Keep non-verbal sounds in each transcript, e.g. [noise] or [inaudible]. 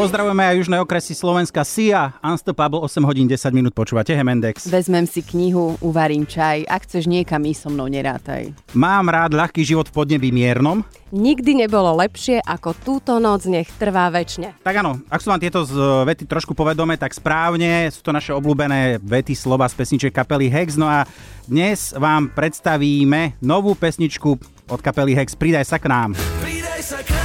Pozdravujeme aj južné okresy Slovenska Sia, Unstoppable 8 hodín 10 minút počúvate Hemendex. Vezmem si knihu, uvarím čaj. Ak chceš niekam ísť so mnou, nerátaj. Mám rád ľahký život v podnebí miernom. Nikdy nebolo lepšie, ako túto noc nech trvá väčšine. Tak áno, ak sú vám tieto z vety trošku povedome, tak správne, sú to naše obľúbené vety slova z pesniček kapely Hex. No a dnes vám predstavíme novú pesničku od kapely Hex Pridaj sa k nám. Pridaj sa k nám,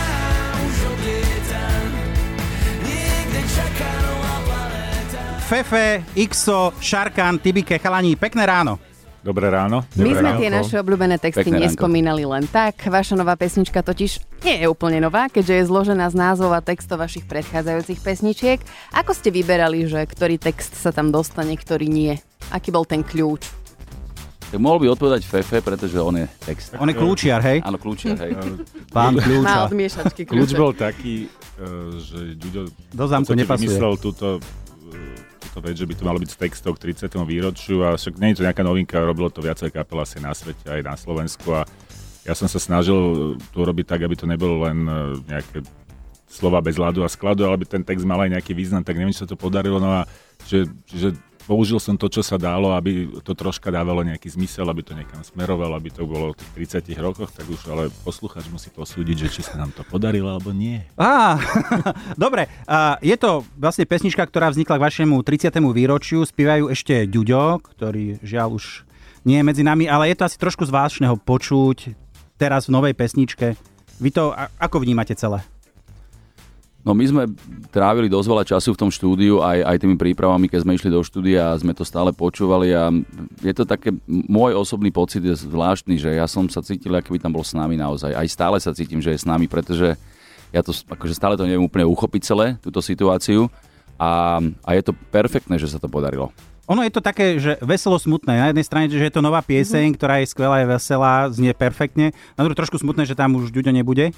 Fefe, Ixo, Šarkan, Tibike, chalani, pekné ráno. Dobré ráno. My Dobré sme ránko. tie naše obľúbené texty Pekné nespomínali ránko. len tak. Vaša nová pesnička totiž nie je úplne nová, keďže je zložená z názvov a textov vašich predchádzajúcich pesničiek. Ako ste vyberali, že ktorý text sa tam dostane, ktorý nie? Aký bol ten kľúč? Tak mohol by odpovedať Fefe, pretože on je text. On je kľúčiar, hej? Áno, kľúčiar, hej. Pán kľúča. Má od Kľúč bol taký, eh, že Ďuďo do zámku nepasuje. vymyslel túto to vec, že by to malo byť z textov k 30. výročiu a však nie je to nejaká novinka, robilo to viacej kapel asi na svete, aj na Slovensku a ja som sa snažil to robiť tak, aby to nebolo len e, nejaké slova bez ľadu a skladu, ale aby ten text mal aj nejaký význam, tak neviem, či sa to podarilo, no a že, že použil som to, čo sa dalo, aby to troška dávalo nejaký zmysel, aby to niekam smerovalo, aby to bolo v tých 30 rokoch, tak už ale posluchač musí posúdiť, že či sa nám to podarilo alebo nie. Á, [laughs] dobre, uh, je to vlastne pesnička, ktorá vznikla k vašemu 30. výročiu, spievajú ešte Ďuďo, ktorý žiaľ už nie je medzi nami, ale je to asi trošku zvláštneho počuť teraz v novej pesničke. Vy to ako vnímate celé? No my sme trávili dosť veľa času v tom štúdiu, aj, aj tými prípravami, keď sme išli do štúdia a sme to stále počúvali a je to také, môj osobný pocit je zvláštny, že ja som sa cítil, aký by tam bol s nami naozaj. Aj stále sa cítim, že je s nami, pretože ja to, akože stále to neviem úplne uchopiť celé, túto situáciu a, a je to perfektné, že sa to podarilo. Ono je to také, že veselo smutné. Na jednej strane, že je to nová pieseň, mm-hmm. ktorá je skvelá, je veselá, znie perfektne. Na druhú trošku smutné, že tam už Ďuďo nebude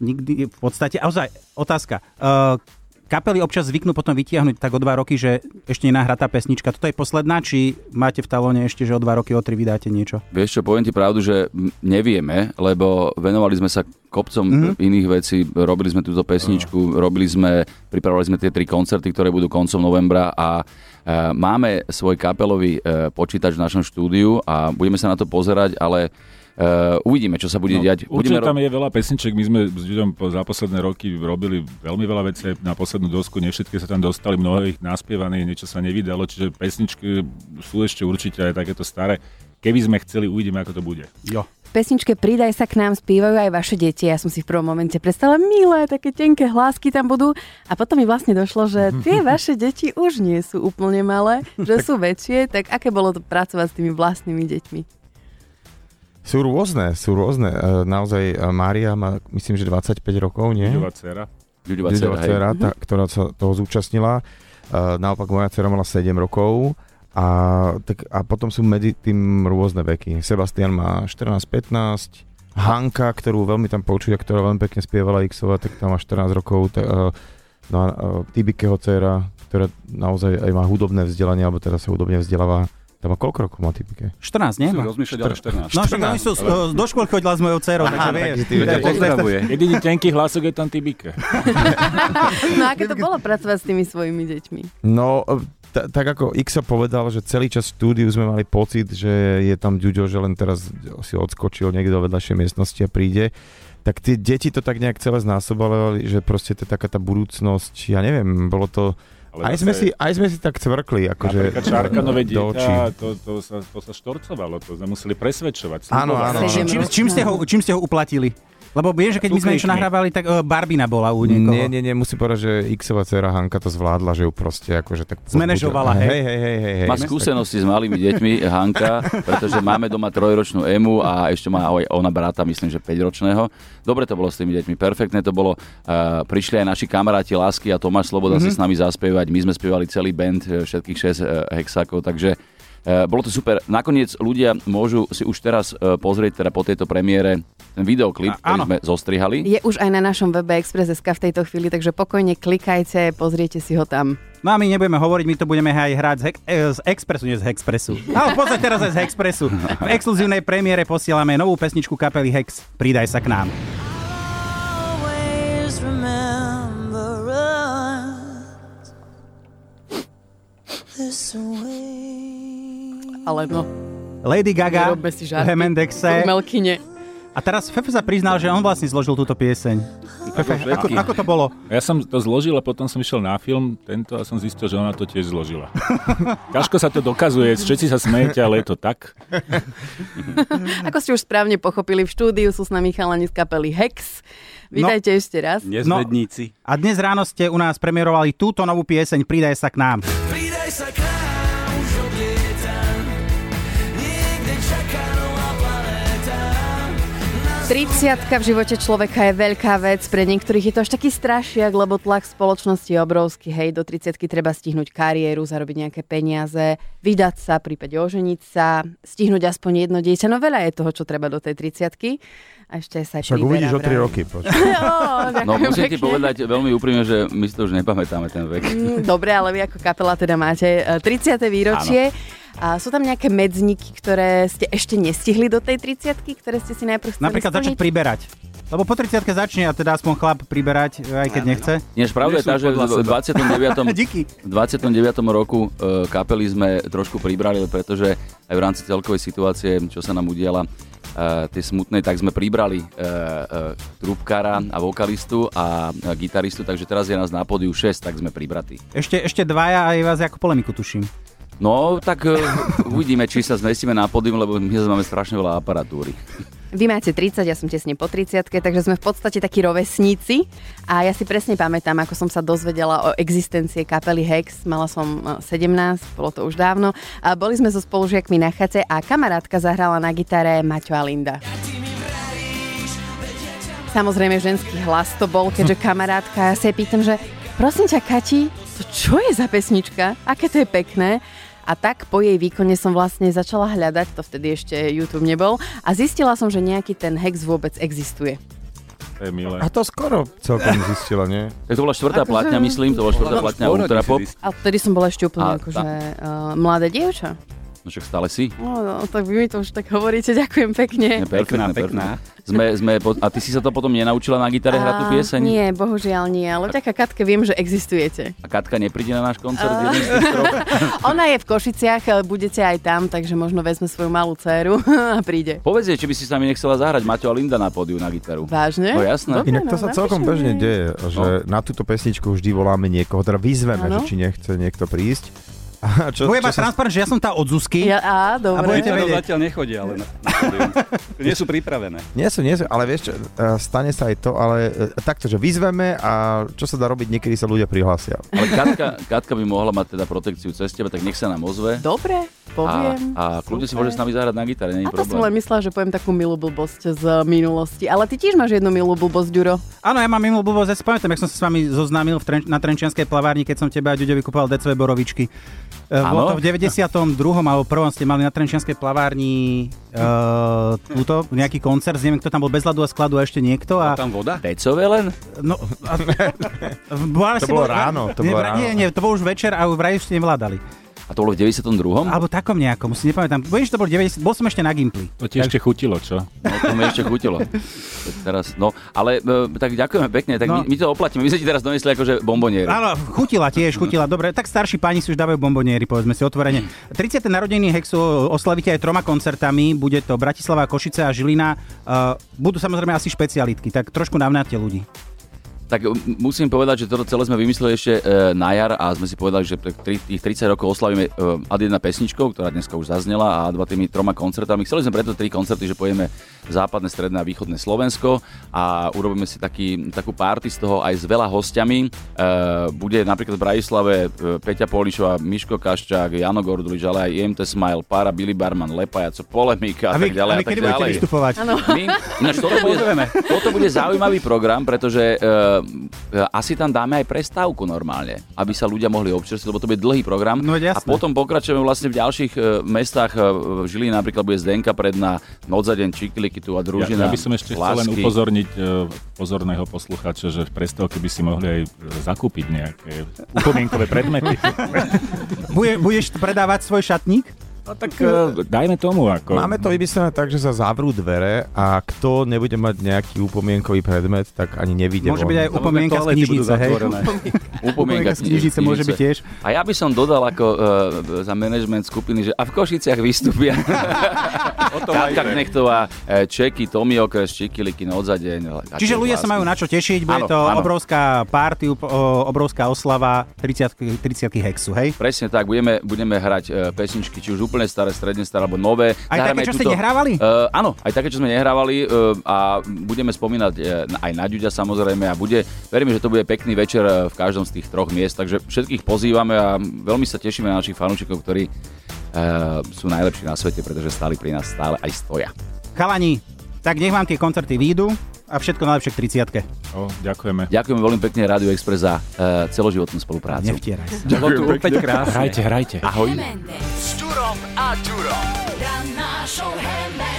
nikdy v podstate, ozaj, otázka. Uh, kapely občas zvyknú potom vytiahnuť tak o dva roky, že ešte nenahratá pesnička. Toto je posledná, či máte v talóne ešte, že o dva roky, o tri vydáte niečo? Vieš čo, poviem ti pravdu, že nevieme, lebo venovali sme sa kopcom mm-hmm. iných vecí, robili sme túto pesničku, robili sme, pripravovali sme tie tri koncerty, ktoré budú koncom novembra a uh, máme svoj kapelový uh, počítač v našom štúdiu a budeme sa na to pozerať, ale Uh, uvidíme, čo sa bude no, diať. Budeme ro- tam je veľa pesniček, my sme s ľuďom za posledné roky robili veľmi veľa vecí na poslednú dosku, nie všetky sa tam dostali, mnohé ich naspievané, niečo sa nevydalo, čiže pesničky sú ešte určite aj takéto staré. Keby sme chceli, uvidíme, ako to bude. Jo. Pesničke Pridaj sa k nám spievajú aj vaše deti. Ja som si v prvom momente predstavila, milé, také tenké hlásky tam budú. A potom mi vlastne došlo, že tie [laughs] vaše deti už nie sú úplne malé, že sú väčšie. Tak aké bolo to pracovať s tými vlastnými deťmi? Sú rôzne, sú rôzne. E, naozaj e, Mária má, myslím, že 25 rokov, nie? Ľudová dcera. Ľudová dcera, tá, ktorá sa toho zúčastnila. E, naopak moja dcera mala 7 rokov. A, tak, a potom sú medzi tým rôzne veky. Sebastian má 14-15, Hanka, ktorú veľmi tam počuť, ktorá veľmi pekne spievala Xova, tak tam má 14 rokov. T- no a Tibikeho dcera, ktorá naozaj aj má hudobné vzdelanie, alebo teda sa hudobne vzdeláva to má koľko rokov má typike? 14, nie? Rozmýšľať, ale 14. No však oni sú, do škôl chodila s mojou dcerou, takže vieš. Jediný tenký hlasok je tam Tibike. no a keď to bolo pracovať s tými svojimi deťmi? No, t- tak ako X povedal, že celý čas štúdiu sme mali pocit, že je tam Ďuďo, že len teraz si odskočil niekde do vedľašej miestnosti a príde tak tie deti to tak nejak celé znásobovali, že proste to je taká tá budúcnosť, ja neviem, bolo to ale aj, zase, sme si, aj sme si tak cvrkli. Akože, Čárkanové dieťa, to, to, sa, to sa štorcovalo, to sme museli presvedčovať. Áno, áno. Čím, čím, ste ho, čím ste ho uplatili? Lebo viem, že keď my sme niečo nahrávali, tak uh, Barbina bola u niekoho. Nie, nie, nie, musím povedať, že Xová dcera Hanka to zvládla, že ju proste akože tak... Zmanéžovala, hej. Hej, hej, hej, hej. Má skúsenosti s malými deťmi Hanka, pretože máme doma trojročnú Emu a ešte má aj ona brata, myslím, že 5-ročného. Dobre to bolo s tými deťmi, perfektné to bolo. Uh, prišli aj naši kamaráti Lásky a Tomáš Sloboda mm-hmm. si s nami zaspievať. My sme spievali celý band, e, všetkých 6 uh, hexákov, takže Eh, bolo to super. Nakoniec ľudia môžu si už teraz eh, pozrieť teda po tejto premiére ten videoklip, ktorý sme zostrihali. Je už aj na našom webe Express.sk v tejto chvíli, takže pokojne klikajte, pozriete si ho tam. No a my nebudeme hovoriť, my to budeme aj hrať z, Hex- eh, z Expressu, nie z Expressu. Ale pozrieť teraz aj z Expressu. V exkluzívnej premiére posielame novú pesničku kapely Hex. Pridaj sa k nám. Ale no, Lady Gaga v. Hemendexe. Melkine. A teraz Fefe sa priznal, že on vlastne zložil túto pieseň. Fefe, ako, ako to bolo? Ja som to zložil a potom som išiel na film tento a som zistil, že ona to tiež zložila. [laughs] Ťažko sa to dokazuje, všetci sa smejete, ale je to tak. [laughs] Ako ste už správne pochopili, v štúdiu sú s nami chalani z kapely Hex. Vítajte ešte raz. Nezvedníci. A dnes ráno ste u nás premiérovali túto novú pieseň Pridaj sa k nám. 30 v živote človeka je veľká vec, pre niektorých je to až taký strašiak, lebo tlak spoločnosti je obrovský. Hej, do 30 treba stihnúť kariéru, zarobiť nejaké peniaze, vydať sa, prípade oženiť sa, stihnúť aspoň jedno dieťa. No veľa je toho, čo treba do tej 30 a ešte sa Však uvidíš o 3 vraj. roky. [laughs] No musím ti povedať veľmi úprimne, že my si to už nepamätáme ten vek. Mm, Dobre, ale vy ako kapela teda máte e, 30. výročie. A sú tam nejaké medzníky, ktoré ste ešte nestihli do tej 30 ktoré ste si najprv chceli Napríklad začať splniť? priberať. Lebo po 30 začne a teda aspoň chlap priberať, aj keď nechce. Ináč pravda je tá, že v seba. 29. [laughs] Díky. V 29. roku e, kapely sme trošku pribrali, pretože aj v rámci celkovej situácie, čo sa nám udiala, e, tej smutnej, tak sme pribrali e, e, trúbkára a vokalistu a e, gitaristu, takže teraz je nás na pódiu 6, tak sme pribratí. Ešte, ešte dvaja aj vás ako polemiku tuším. No, tak e, uvidíme, či sa zmestíme na pódium, lebo my máme strašne veľa aparatúry. Vy máte 30, ja som tesne po 30, takže sme v podstate takí rovesníci a ja si presne pamätám, ako som sa dozvedela o existencie kapely Hex. Mala som e, 17, bolo to už dávno. A boli sme so spolužiakmi na chate a kamarátka zahrala na gitare Maťo a Linda. Samozrejme ženský hlas to bol, keďže [laughs] kamarátka, ja sa jej pýtam, že prosím ťa Kati, to čo je za pesnička? Aké to je pekné? A tak po jej výkone som vlastne začala hľadať, to vtedy ešte YouTube nebol, a zistila som, že nejaký ten hex vôbec existuje. To je milé. A to skoro celkom zistila, nie? Tak to bola štvrtá Akože- platňa, myslím, to bola štvrtá platňa Skoro Ultra Pop. A vtedy som bola ešte úplne A akože uh, mladé dievča. No však stále si. No, no, tak vy mi to už tak hovoríte, ďakujem pekne. Ne, perfektné, Pekná, perfektné. Sme, sme, a ty si sa to potom nenaučila na gitare hrať tú A, pieseň? Nie, bohužiaľ nie, ale vďaka Katke viem, že existujete. A Katka nepríde na náš koncert troch? [laughs] Ona je v Košiciach, e, budete aj tam, takže možno vezme svoju malú dceru [laughs] a príde. Povedz jej, či by si s nami nechcela zahrať Maťo a Linda na pódiu na gitaru. Vážne? No jasné. Dobre, Inak to no, sa celkom bežne deje, že na túto pesničku vždy voláme niekoho, teda vyzveme, že či nechce niekto prísť. A čo, Bude mať sa transparent, že ja som tá od Zuzky. Ja, á, A dobre. budete Niektoré vedieť. zatiaľ nechodia, ale na, na [laughs] nie sú pripravené. Nie sú, nie sú, ale vieš čo, e, stane sa aj to, ale e, takto, že vyzveme a čo sa dá robiť, niekedy sa ľudia prihlásia. Ale Katka, Katka by mohla mať teda protekciu cez teba, tak nech sa nám ozve. Dobre, A, poviem. a kľudne si môže s nami zahrať na gitare, nie A je to som len problém. myslela, že poviem takú milú blbosť z minulosti. Ale ty tiež máš jednu milú blbosť, Ďuro. Áno, ja mám minulú blbosť, ja si pamätám, jak som sa s vami zoznámil v Tren- na Trenčianskej plavárni, keď som teba a Ďuďovi kúpal decové borovičky. E, Bolo to Áno. v 92. alebo 1. ste mali na Trenčianskej plavárni uh, túto, nejaký koncert, neviem, kto tam bol bez ľadu a skladu a ešte niekto. A A, tam voda? Decové len? no, a, [laughs] To bolo ráno, to bolo ráno. Nie, nie, to bol už večer a vraj ste nevládali. A to bolo v 92. Alebo takom nejakom, si nepamätám. Že to bol 90, bol som ešte na Gimply. To ti ešte chutilo, čo? No, to mi ešte chutilo. Tak Teraz, no, ale e, tak ďakujeme pekne, tak No. my, my to oplatíme. My sme ti teraz donesli akože bomboniere. Áno, chutila tiež, chutila. Dobre, tak starší páni si už dávajú bomboniery, povedzme si otvorene. 30. narodeniny Hexu oslavíte aj troma koncertami. Bude to Bratislava, Košice a Žilina. Uh, budú samozrejme asi špecialitky, tak trošku navnáte ľudí. Tak musím povedať, že toto celé sme vymysleli ešte e, na jar a sme si povedali, že tých 30 rokov oslavíme e, ad jedna pesničkou, ktorá dneska už zaznela a dva tými troma koncertami. Chceli sme preto tri koncerty, že pojeme západné, stredné a východné Slovensko a urobíme si taký, takú party z toho aj s veľa hostiami. E, bude napríklad v Bratislave e, Peťa Polišová, Miško Kaščák, Jano Gordulič, ale aj IMT Smile, Para, Billy Barman, Lepajaco, Polemika A a, tak ďalej. a vy a tak kedy budete ďalej. vystupovať? Áno. My, ináč, toto, bude, toto bude zaujímavý program, pretože asi tam dáme aj prestávku normálne, aby sa ľudia mohli občerstviť, lebo to bude dlhý program. No, a potom pokračujeme vlastne v ďalších uh, mestách. Uh, v Žiline napríklad bude Zdenka predná, Noc za deň, Čiklikitu a Ja, družina. ja by som ešte chcel len upozorniť e, pozorného poslucháča, že v prestávke by si mohli aj e, zakúpiť nejaké upomienkové predmety. [laughs] Bude, budeš predávať svoj šatník? No tak uh, dajme tomu. Ako... Máme to vymyslené tak, že sa zavrú dvere a kto nebude mať nejaký upomienkový predmet, tak ani nevidie. Môže von. byť aj [laughs] upomienka z knižnice, hej? Upomienka z knižnice môže byť tiež. A ja by som dodal ako uh, za management skupiny, že a v Košiciach vystúpia [laughs] Katka Knechtová, eh, Čeky, Tomi Okres, Čikiliky, Odzadeň. Čiže ľudia sa majú na čo tešiť, bude Áno, to áno. obrovská party, obrovská oslava 30 30 hexu, hej? Presne tak, budeme, budeme hrať uh, pesničky, či už úplne staré, stredne staré, alebo nové. Aj Zahráme také, čo aj ste túto- nehrávali? Uh, áno, aj také, čo sme nehrávali uh, a budeme spomínať uh, aj na Ďuďa samozrejme a bude, veríme, že to bude pekný večer uh, v každom z tých troch miest, takže všetkých pozývame a veľmi sa tešíme na našich fanúšikov, ktorí uh, sú najlepší na svete, pretože stáli pri nás stále aj stoja. Chalani, tak nech vám tie koncerty výjdu a všetko najlepšie k 30 O, ďakujeme. Ďakujeme veľmi pekne Radio Express za uh, celoživotnú spoluprácu. Nevtieraj sa. Opäť krásne. Hrajte, hrajte. Ahoj. dem är tur dem. Denna show henne